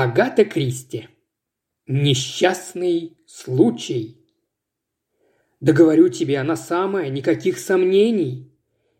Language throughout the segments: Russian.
Агата Кристи. Несчастный случай. Да тебе, она самая, никаких сомнений.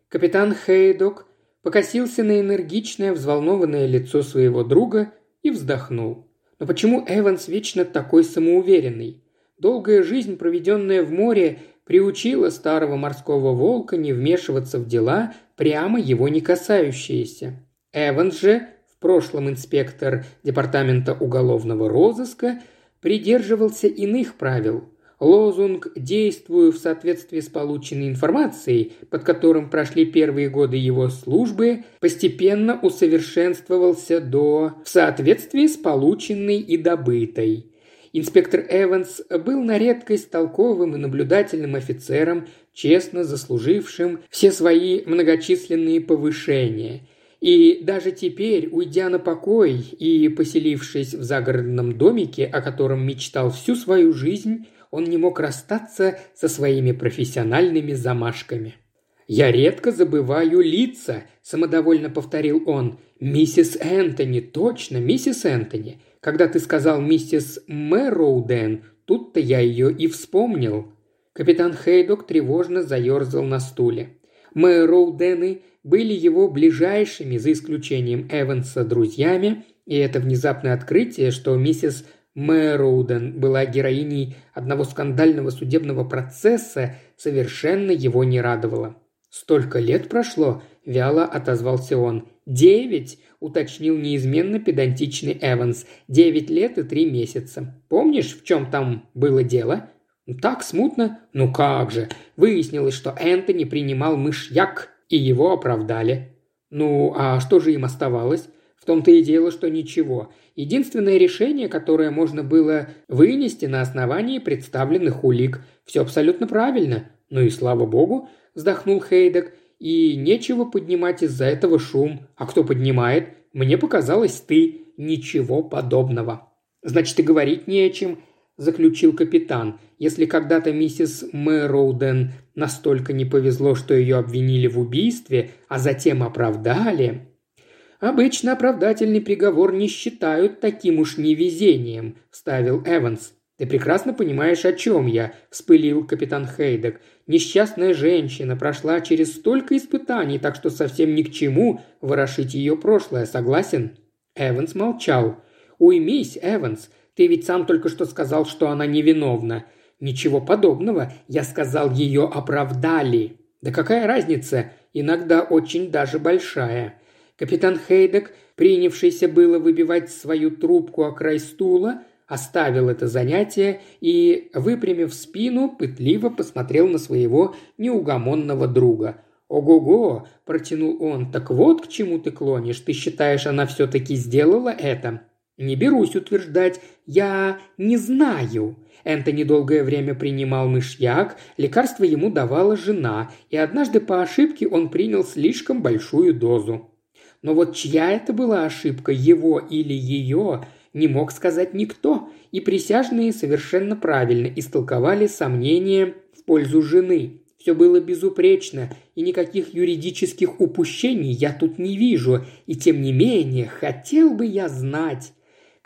Капитан Хейдок покосился на энергичное, взволнованное лицо своего друга и вздохнул. Но почему Эванс вечно такой самоуверенный? Долгая жизнь, проведенная в море, приучила старого морского волка не вмешиваться в дела, прямо его не касающиеся. Эванс же прошлом инспектор Департамента уголовного розыска, придерживался иных правил. Лозунг «Действую в соответствии с полученной информацией», под которым прошли первые годы его службы, постепенно усовершенствовался до «в соответствии с полученной и добытой». Инспектор Эванс был на редкость толковым и наблюдательным офицером, честно заслужившим все свои многочисленные повышения – и даже теперь, уйдя на покой и поселившись в загородном домике, о котором мечтал всю свою жизнь, он не мог расстаться со своими профессиональными замашками. «Я редко забываю лица», – самодовольно повторил он. «Миссис Энтони, точно, миссис Энтони. Когда ты сказал миссис Мэроуден, тут-то я ее и вспомнил». Капитан Хейдок тревожно заерзал на стуле. Мэроудены были его ближайшими, за исключением Эванса, друзьями, и это внезапное открытие, что миссис Мэроуден была героиней одного скандального судебного процесса, совершенно его не радовало. «Столько лет прошло», – вяло отозвался он. «Девять», – уточнил неизменно педантичный Эванс. «Девять лет и три месяца. Помнишь, в чем там было дело?» «Так смутно? Ну как же. Выяснилось, что Энтони принимал мышьяк и его оправдали. Ну, а что же им оставалось? В том-то и дело, что ничего. Единственное решение, которое можно было вынести на основании представленных улик. Все абсолютно правильно. Ну и слава богу, вздохнул Хейдек. И нечего поднимать из-за этого шум. А кто поднимает? Мне показалось, ты. Ничего подобного. Значит, и говорить не о чем, заключил капитан. Если когда-то миссис Мэроуден настолько не повезло, что ее обвинили в убийстве, а затем оправдали... «Обычно оправдательный приговор не считают таким уж невезением», – вставил Эванс. «Ты прекрасно понимаешь, о чем я», – вспылил капитан Хейдек. «Несчастная женщина прошла через столько испытаний, так что совсем ни к чему ворошить ее прошлое, согласен?» Эванс молчал. «Уймись, Эванс, ты ведь сам только что сказал, что она невиновна. Ничего подобного. Я сказал, ее оправдали. Да какая разница? Иногда очень даже большая. Капитан Хейдек, принявшийся было выбивать свою трубку о край стула, оставил это занятие и, выпрямив спину, пытливо посмотрел на своего неугомонного друга. «Ого-го!» – протянул он. «Так вот к чему ты клонишь. Ты считаешь, она все-таки сделала это?» «Не берусь утверждать. Я не знаю. Энтони долгое время принимал мышьяк, лекарство ему давала жена, и однажды по ошибке он принял слишком большую дозу. Но вот чья это была ошибка, его или ее, не мог сказать никто, и присяжные совершенно правильно истолковали сомнения в пользу жены. Все было безупречно, и никаких юридических упущений я тут не вижу, и тем не менее хотел бы я знать.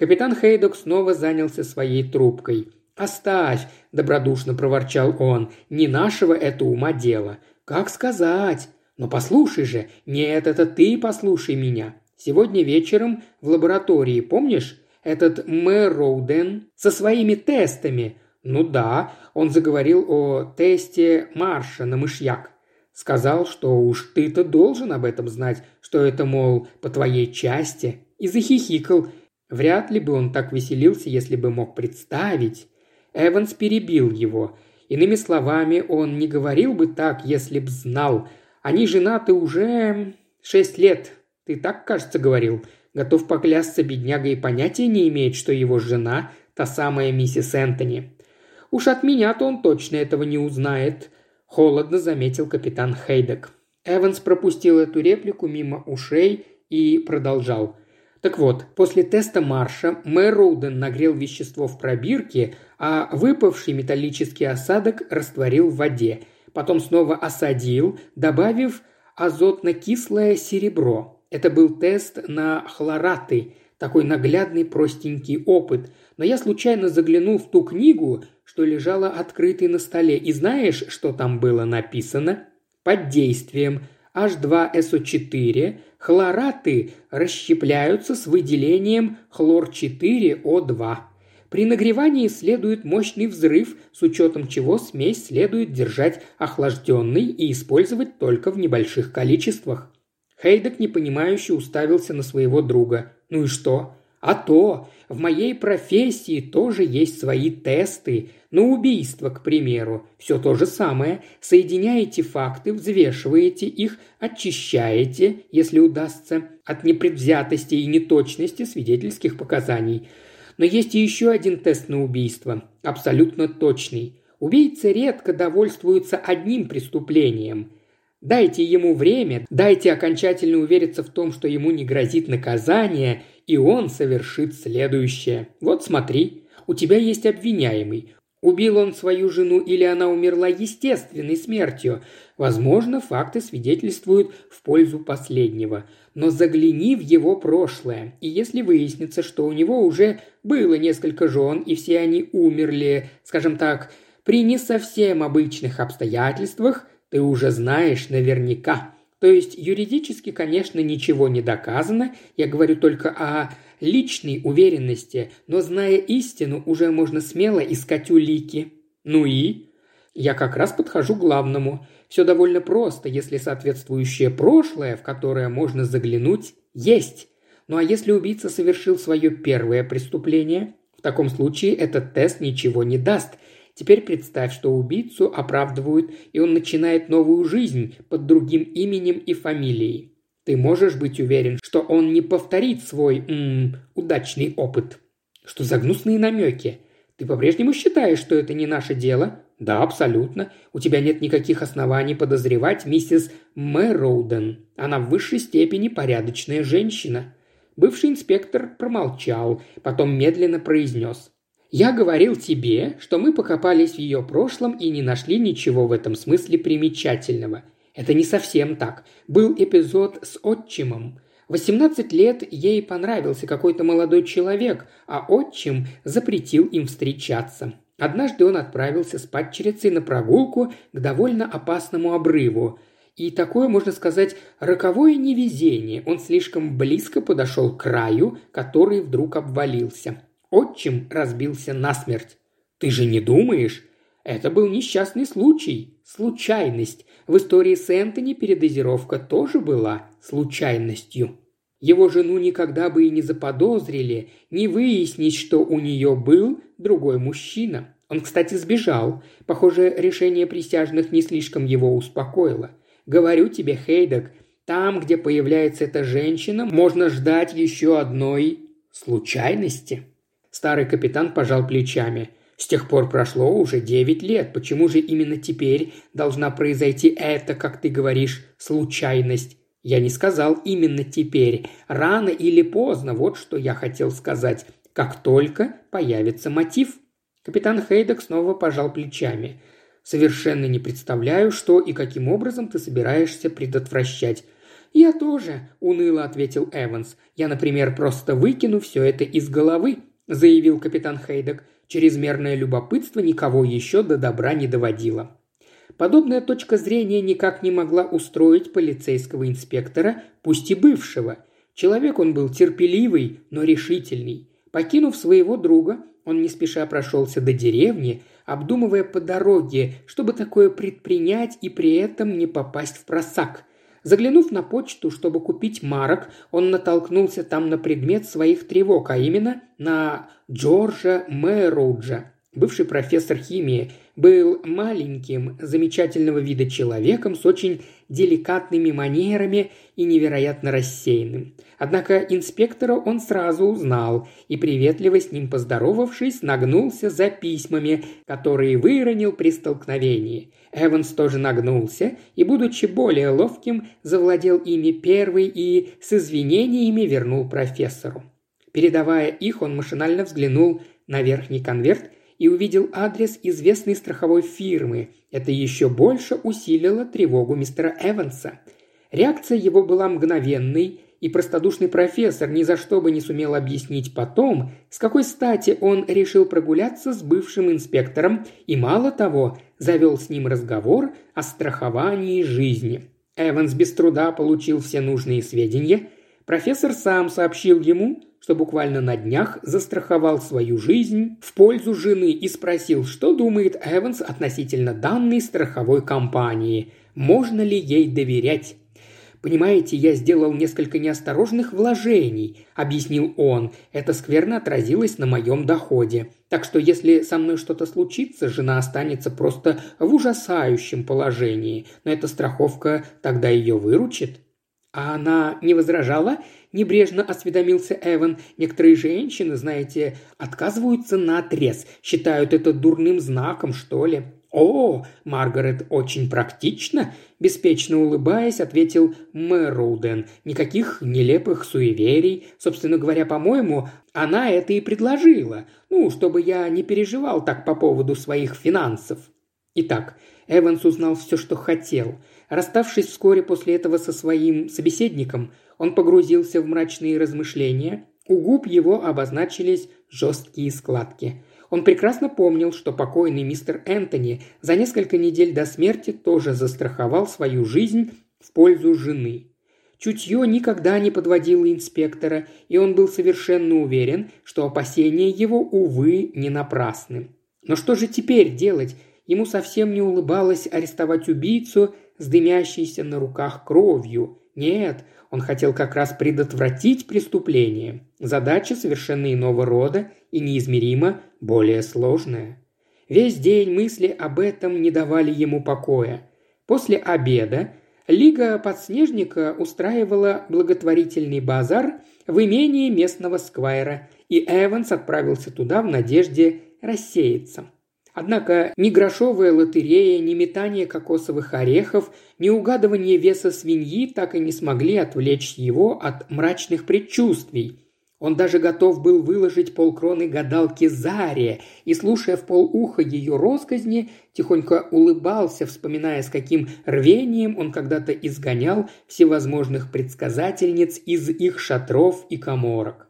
Капитан Хейдок снова занялся своей трубкой – «Оставь!» – добродушно проворчал он. «Не нашего это ума дело. Как сказать? Но послушай же! Нет, это ты послушай меня. Сегодня вечером в лаборатории, помнишь? Этот мэр Роуден со своими тестами. Ну да, он заговорил о тесте Марша на мышьяк. Сказал, что уж ты-то должен об этом знать, что это, мол, по твоей части. И захихикал. Вряд ли бы он так веселился, если бы мог представить. Эванс перебил его. Иными словами, он не говорил бы так, если б знал. Они женаты уже шесть лет. Ты так, кажется, говорил. Готов поклясться, бедняга и понятия не имеет, что его жена – та самая миссис Энтони. Уж от меня-то он точно этого не узнает, холодно заметил капитан Хейдек. Эванс пропустил эту реплику мимо ушей и продолжал. Так вот, после теста Марша мэр Роуден нагрел вещество в пробирке, а выпавший металлический осадок растворил в воде. Потом снова осадил, добавив азотно-кислое серебро. Это был тест на хлораты. Такой наглядный простенький опыт. Но я случайно заглянул в ту книгу, что лежала открытой на столе. И знаешь, что там было написано? Под действием H2SO4 хлораты расщепляются с выделением хлор-4О2. При нагревании следует мощный взрыв, с учетом чего смесь следует держать охлажденной и использовать только в небольших количествах. Хейдек непонимающе уставился на своего друга. «Ну и что?» «А то! В моей профессии тоже есть свои тесты. На убийство, к примеру. Все то же самое. Соединяете факты, взвешиваете их, очищаете, если удастся, от непредвзятости и неточности свидетельских показаний – но есть еще один тест на убийство, абсолютно точный. Убийцы редко довольствуются одним преступлением. Дайте ему время, дайте окончательно увериться в том, что ему не грозит наказание, и он совершит следующее. Вот смотри, у тебя есть обвиняемый. Убил он свою жену или она умерла естественной смертью. Возможно, факты свидетельствуют в пользу последнего. Но загляни в его прошлое, и если выяснится, что у него уже было несколько жен, и все они умерли, скажем так, при не совсем обычных обстоятельствах, ты уже знаешь наверняка. То есть юридически, конечно, ничего не доказано, я говорю только о личной уверенности, но зная истину, уже можно смело искать улики. Ну и? Я как раз подхожу к главному. Все довольно просто, если соответствующее прошлое, в которое можно заглянуть, есть. Ну а если убийца совершил свое первое преступление? В таком случае этот тест ничего не даст. Теперь представь, что убийцу оправдывают, и он начинает новую жизнь под другим именем и фамилией. Ты можешь быть уверен, что он не повторит свой м, удачный опыт. Что за гнусные намеки? Ты по-прежнему считаешь, что это не наше дело? Да, абсолютно. У тебя нет никаких оснований подозревать миссис Мэроуден. Она в высшей степени порядочная женщина. Бывший инспектор промолчал, потом медленно произнес. «Я говорил тебе, что мы покопались в ее прошлом и не нашли ничего в этом смысле примечательного. Это не совсем так. Был эпизод с отчимом. 18 лет ей понравился какой-то молодой человек, а отчим запретил им встречаться. Однажды он отправился с падчерицей на прогулку к довольно опасному обрыву. И такое, можно сказать, роковое невезение. Он слишком близко подошел к краю, который вдруг обвалился. Отчим разбился насмерть. «Ты же не думаешь?» Это был несчастный случай, случайность. В истории с Энтони передозировка тоже была случайностью. Его жену никогда бы и не заподозрили, не выяснить, что у нее был другой мужчина. Он, кстати, сбежал. Похоже, решение присяжных не слишком его успокоило. Говорю тебе, Хейдек, там, где появляется эта женщина, можно ждать еще одной случайности. Старый капитан пожал плечами – с тех пор прошло уже девять лет. Почему же именно теперь должна произойти эта, как ты говоришь, случайность? Я не сказал именно теперь. Рано или поздно, вот что я хотел сказать. Как только появится мотив. Капитан Хейдек снова пожал плечами. «Совершенно не представляю, что и каким образом ты собираешься предотвращать «Я тоже», – уныло ответил Эванс. «Я, например, просто выкину все это из головы», – заявил капитан Хейдек. Чрезмерное любопытство никого еще до добра не доводило. Подобная точка зрения никак не могла устроить полицейского инспектора, пусть и бывшего. Человек он был терпеливый, но решительный. Покинув своего друга, он не спеша прошелся до деревни, обдумывая по дороге, чтобы такое предпринять и при этом не попасть в просак – Заглянув на почту, чтобы купить марок, он натолкнулся там на предмет своих тревог, а именно на Джорджа Мэроуджа. Бывший профессор химии был маленьким, замечательного вида человеком с очень деликатными манерами и невероятно рассеянным. Однако инспектора он сразу узнал и, приветливо с ним поздоровавшись, нагнулся за письмами, которые выронил при столкновении. Эванс тоже нагнулся и, будучи более ловким, завладел ими первый и с извинениями вернул профессору. Передавая их, он машинально взглянул на верхний конверт и увидел адрес известной страховой фирмы. Это еще больше усилило тревогу мистера Эванса. Реакция его была мгновенной, и простодушный профессор ни за что бы не сумел объяснить потом, с какой стати он решил прогуляться с бывшим инспектором и, мало того, завел с ним разговор о страховании жизни. Эванс без труда получил все нужные сведения. Профессор сам сообщил ему, что буквально на днях застраховал свою жизнь в пользу жены и спросил, что думает Эванс относительно данной страховой компании, можно ли ей доверять. «Понимаете, я сделал несколько неосторожных вложений», – объяснил он. «Это скверно отразилось на моем доходе. Так что если со мной что-то случится, жена останется просто в ужасающем положении. Но эта страховка тогда ее выручит». «А она не возражала?» – небрежно осведомился Эван. «Некоторые женщины, знаете, отказываются на отрез, считают это дурным знаком, что ли. «О, Маргарет очень практично», – беспечно улыбаясь, ответил Мэрроуден. «Никаких нелепых суеверий. Собственно говоря, по-моему, она это и предложила. Ну, чтобы я не переживал так по поводу своих финансов». Итак, Эванс узнал все, что хотел. Расставшись вскоре после этого со своим собеседником, он погрузился в мрачные размышления. У губ его обозначились жесткие складки – он прекрасно помнил, что покойный мистер Энтони за несколько недель до смерти тоже застраховал свою жизнь в пользу жены. Чутье никогда не подводило инспектора, и он был совершенно уверен, что опасения его, увы, не напрасны. Но что же теперь делать? Ему совсем не улыбалось арестовать убийцу с дымящейся на руках кровью. Нет, он хотел как раз предотвратить преступление. Задача совершенно иного рода и неизмеримо более сложная. Весь день мысли об этом не давали ему покоя. После обеда Лига подснежника устраивала благотворительный базар в имении местного сквайра, и Эванс отправился туда в надежде рассеяться. Однако ни грошовая лотерея, ни метание кокосовых орехов, ни угадывание веса свиньи так и не смогли отвлечь его от мрачных предчувствий. Он даже готов был выложить полкроны гадалке Заре и, слушая в полуха ее росказни, тихонько улыбался, вспоминая, с каким рвением он когда-то изгонял всевозможных предсказательниц из их шатров и коморок.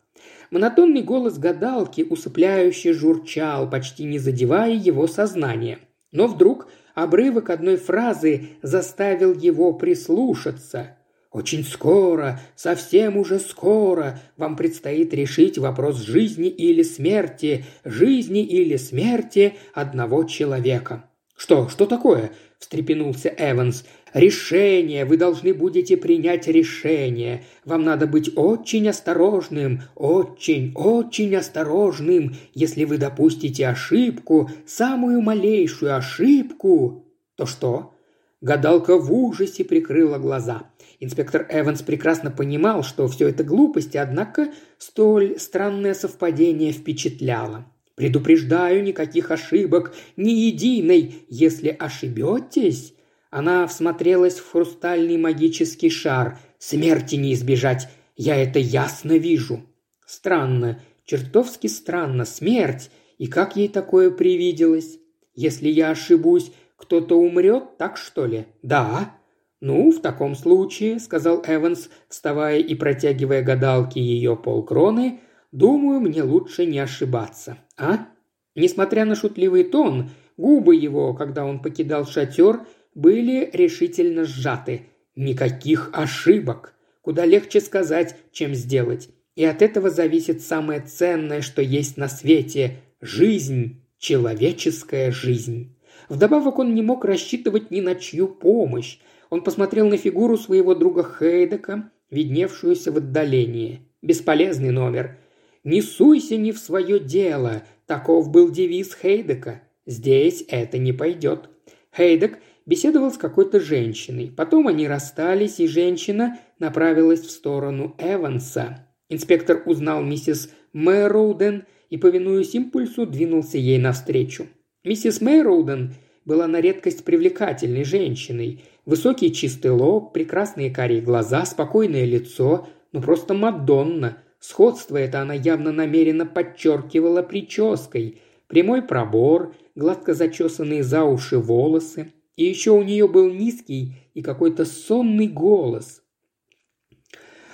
Монотонный голос гадалки усыпляюще журчал, почти не задевая его сознание. Но вдруг обрывок одной фразы заставил его прислушаться. «Очень скоро, совсем уже скоро вам предстоит решить вопрос жизни или смерти, жизни или смерти одного человека». «Что? Что такое?» – встрепенулся Эванс. Решение, вы должны будете принять решение. Вам надо быть очень осторожным, очень, очень осторожным. Если вы допустите ошибку, самую малейшую ошибку, то что? Гадалка в ужасе прикрыла глаза. Инспектор Эванс прекрасно понимал, что все это глупости, однако столь странное совпадение впечатляло. «Предупреждаю, никаких ошибок, ни единой. Если ошибетесь, она всмотрелась в хрустальный магический шар. «Смерти не избежать! Я это ясно вижу!» «Странно, чертовски странно, смерть! И как ей такое привиделось? Если я ошибусь, кто-то умрет, так что ли?» «Да!» «Ну, в таком случае», — сказал Эванс, вставая и протягивая гадалке ее полкроны, «думаю, мне лучше не ошибаться, а?» Несмотря на шутливый тон, губы его, когда он покидал шатер, были решительно сжаты. Никаких ошибок. Куда легче сказать, чем сделать. И от этого зависит самое ценное, что есть на свете – жизнь, человеческая жизнь. Вдобавок он не мог рассчитывать ни на чью помощь. Он посмотрел на фигуру своего друга Хейдека, видневшуюся в отдалении. Бесполезный номер. «Не суйся не в свое дело», – таков был девиз Хейдека. Здесь это не пойдет. Хейдек беседовал с какой-то женщиной. Потом они расстались, и женщина направилась в сторону Эванса. Инспектор узнал миссис Мэроуден и, повинуясь импульсу, двинулся ей навстречу. Миссис Мэроуден была на редкость привлекательной женщиной. Высокий чистый лоб, прекрасные карие глаза, спокойное лицо, ну просто Мадонна. Сходство это она явно намеренно подчеркивала прической. Прямой пробор, гладко зачесанные за уши волосы, и еще у нее был низкий и какой-то сонный голос.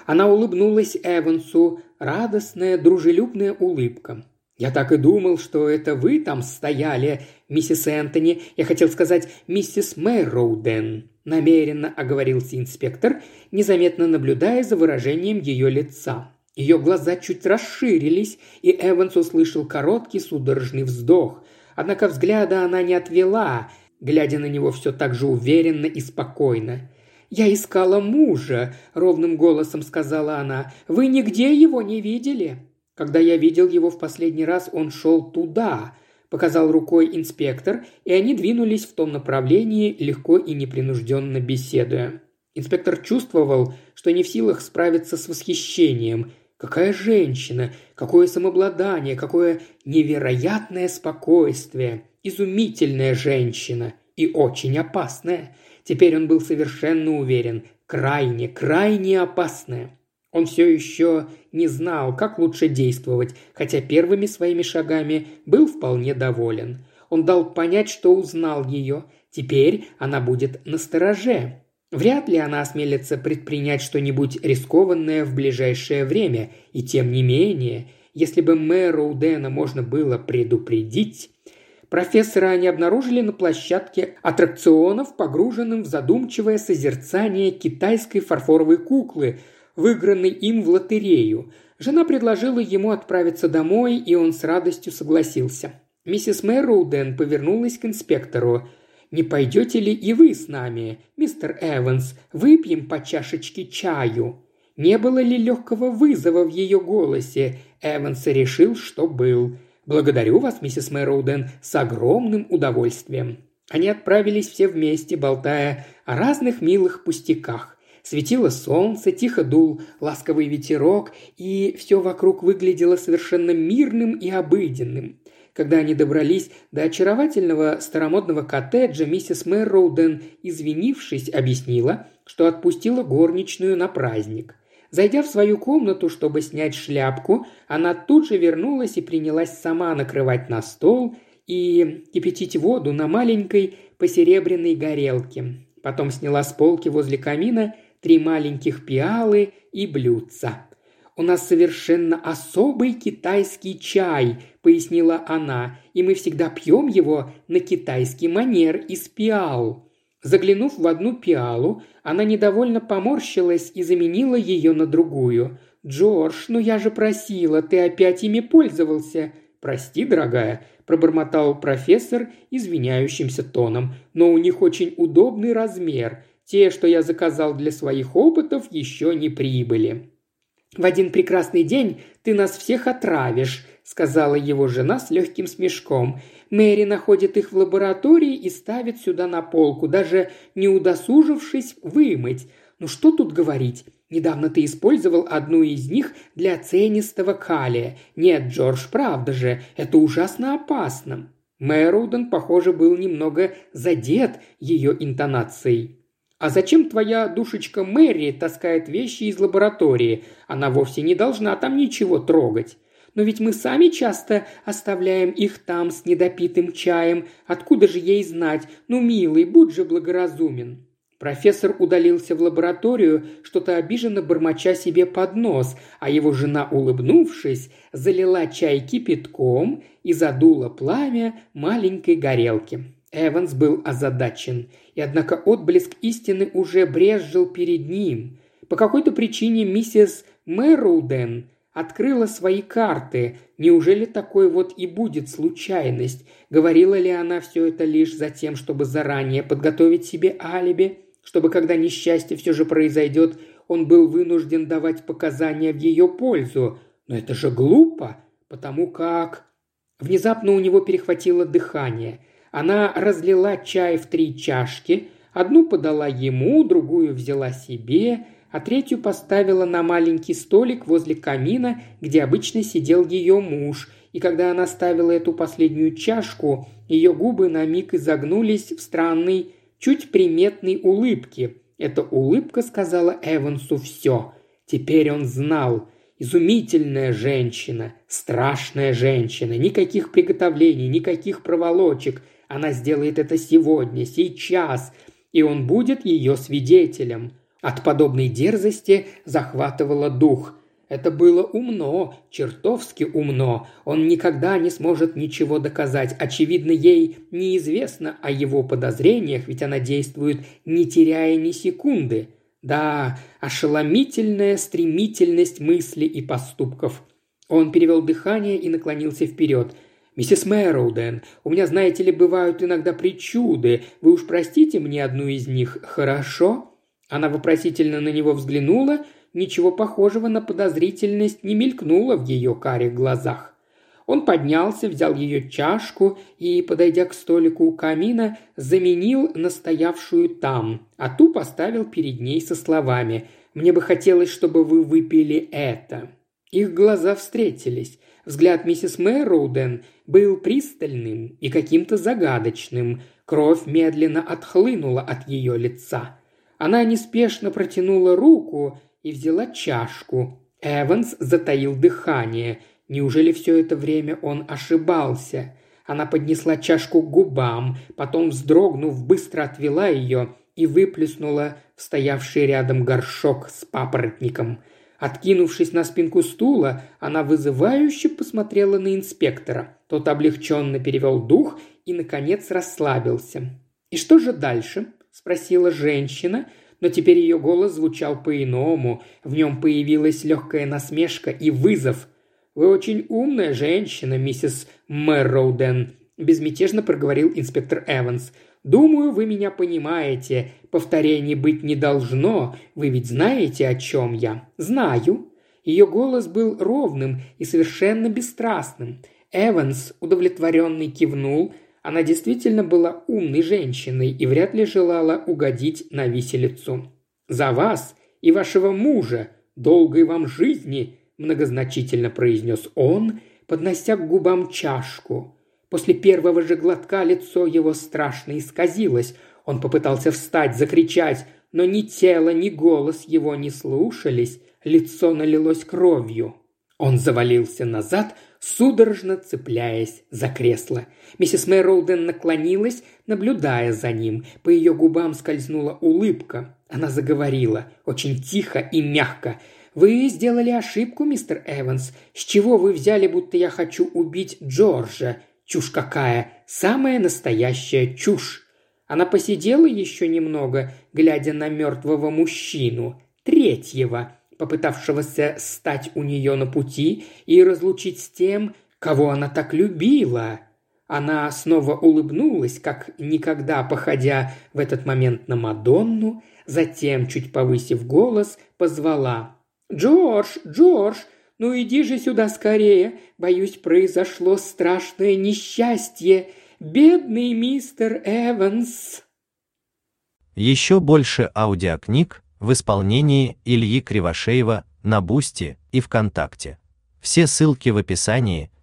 Она улыбнулась Эвансу, радостная, дружелюбная улыбка. «Я так и думал, что это вы там стояли, миссис Энтони. Я хотел сказать, миссис Мэйроуден», – намеренно оговорился инспектор, незаметно наблюдая за выражением ее лица. Ее глаза чуть расширились, и Эванс услышал короткий судорожный вздох. Однако взгляда она не отвела, глядя на него все так же уверенно и спокойно. «Я искала мужа», — ровным голосом сказала она. «Вы нигде его не видели?» «Когда я видел его в последний раз, он шел туда», — показал рукой инспектор, и они двинулись в том направлении, легко и непринужденно беседуя. Инспектор чувствовал, что не в силах справиться с восхищением. Какая женщина, какое самообладание, какое невероятное спокойствие. Изумительная женщина и очень опасная. Теперь он был совершенно уверен, крайне, крайне опасная. Он все еще не знал, как лучше действовать, хотя первыми своими шагами был вполне доволен. Он дал понять, что узнал ее. Теперь она будет на стороже. Вряд ли она осмелится предпринять что-нибудь рискованное в ближайшее время, и тем не менее, если бы мэра Удена можно было предупредить, профессора они обнаружили на площадке аттракционов, погруженным в задумчивое созерцание китайской фарфоровой куклы, выигранной им в лотерею. Жена предложила ему отправиться домой, и он с радостью согласился. Миссис Мэроуден повернулась к инспектору. «Не пойдете ли и вы с нами, мистер Эванс? Выпьем по чашечке чаю?» Не было ли легкого вызова в ее голосе? Эванс решил, что был – «Благодарю вас, миссис Мэроуден, с огромным удовольствием». Они отправились все вместе, болтая о разных милых пустяках. Светило солнце, тихо дул ласковый ветерок, и все вокруг выглядело совершенно мирным и обыденным. Когда они добрались до очаровательного старомодного коттеджа, миссис Мэрроуден, извинившись, объяснила, что отпустила горничную на праздник. Зайдя в свою комнату, чтобы снять шляпку, она тут же вернулась и принялась сама накрывать на стол и кипятить воду на маленькой посеребряной горелке. Потом сняла с полки возле камина три маленьких пиалы и блюдца. «У нас совершенно особый китайский чай», – пояснила она, – «и мы всегда пьем его на китайский манер из пиал». Заглянув в одну пиалу, она недовольно поморщилась и заменила ее на другую. «Джордж, ну я же просила, ты опять ими пользовался!» «Прости, дорогая», – пробормотал профессор извиняющимся тоном, «но у них очень удобный размер. Те, что я заказал для своих опытов, еще не прибыли». «В один прекрасный день ты нас всех отравишь», – сказала его жена с легким смешком. Мэри находит их в лаборатории и ставит сюда на полку, даже не удосужившись вымыть. Ну что тут говорить? Недавно ты использовал одну из них для ценистого калия. Нет, Джордж, правда же, это ужасно опасно». Мэруден, похоже, был немного задет ее интонацией. «А зачем твоя душечка Мэри таскает вещи из лаборатории? Она вовсе не должна там ничего трогать». Но ведь мы сами часто оставляем их там с недопитым чаем. Откуда же ей знать? Ну, милый, будь же благоразумен». Профессор удалился в лабораторию, что-то обиженно бормоча себе под нос, а его жена, улыбнувшись, залила чай кипятком и задула пламя маленькой горелки. Эванс был озадачен, и однако отблеск истины уже брезжил перед ним. По какой-то причине миссис Мэруден открыла свои карты. Неужели такой вот и будет случайность? Говорила ли она все это лишь за тем, чтобы заранее подготовить себе алиби? Чтобы, когда несчастье все же произойдет, он был вынужден давать показания в ее пользу? Но это же глупо, потому как... Внезапно у него перехватило дыхание. Она разлила чай в три чашки, одну подала ему, другую взяла себе – а третью поставила на маленький столик возле камина, где обычно сидел ее муж, и когда она ставила эту последнюю чашку, ее губы на миг изогнулись в странной, чуть приметной улыбке. Эта улыбка сказала Эвансу все. Теперь он знал. Изумительная женщина, страшная женщина, никаких приготовлений, никаких проволочек. Она сделает это сегодня, сейчас, и он будет ее свидетелем. От подобной дерзости захватывало дух. Это было умно, чертовски умно. Он никогда не сможет ничего доказать. Очевидно, ей неизвестно о его подозрениях, ведь она действует, не теряя ни секунды. Да, ошеломительная стремительность мысли и поступков. Он перевел дыхание и наклонился вперед. «Миссис Мэроуден, у меня, знаете ли, бывают иногда причуды. Вы уж простите мне одну из них, хорошо?» Она вопросительно на него взглянула – ничего похожего на подозрительность не мелькнуло в ее карих глазах. Он поднялся, взял ее чашку и, подойдя к столику у камина, заменил настоявшую там, а ту поставил перед ней со словами «Мне бы хотелось, чтобы вы выпили это». Их глаза встретились. Взгляд миссис Мэрроуден был пристальным и каким-то загадочным. Кровь медленно отхлынула от ее лица. Она неспешно протянула руку и взяла чашку. Эванс затаил дыхание. Неужели все это время он ошибался? Она поднесла чашку к губам, потом, вздрогнув, быстро отвела ее и выплеснула в стоявший рядом горшок с папоротником. Откинувшись на спинку стула, она вызывающе посмотрела на инспектора. Тот облегченно перевел дух и, наконец, расслабился. «И что же дальше?» – спросила женщина, но теперь ее голос звучал по-иному, в нем появилась легкая насмешка и вызов. «Вы очень умная женщина, миссис Мэрроуден», – безмятежно проговорил инспектор Эванс. «Думаю, вы меня понимаете. Повторений быть не должно. Вы ведь знаете, о чем я?» «Знаю». Ее голос был ровным и совершенно бесстрастным. Эванс, удовлетворенный, кивнул – она действительно была умной женщиной и вряд ли желала угодить на виселицу. «За вас и вашего мужа, долгой вам жизни!» – многозначительно произнес он, поднося к губам чашку. После первого же глотка лицо его страшно исказилось. Он попытался встать, закричать, но ни тело, ни голос его не слушались, лицо налилось кровью. Он завалился назад, судорожно цепляясь за кресло. Миссис Мэрроуден наклонилась, наблюдая за ним. По ее губам скользнула улыбка. Она заговорила, очень тихо и мягко. «Вы сделали ошибку, мистер Эванс. С чего вы взяли, будто я хочу убить Джорджа? Чушь какая! Самая настоящая чушь!» Она посидела еще немного, глядя на мертвого мужчину, третьего, попытавшегося стать у нее на пути и разлучить с тем, кого она так любила. Она снова улыбнулась, как никогда походя в этот момент на Мадонну, затем, чуть повысив голос, позвала «Джордж, Джордж, ну иди же сюда скорее, боюсь, произошло страшное несчастье, бедный мистер Эванс». Еще больше аудиокниг в исполнении Ильи Кривошеева на Бусти и ВКонтакте. Все ссылки в описании –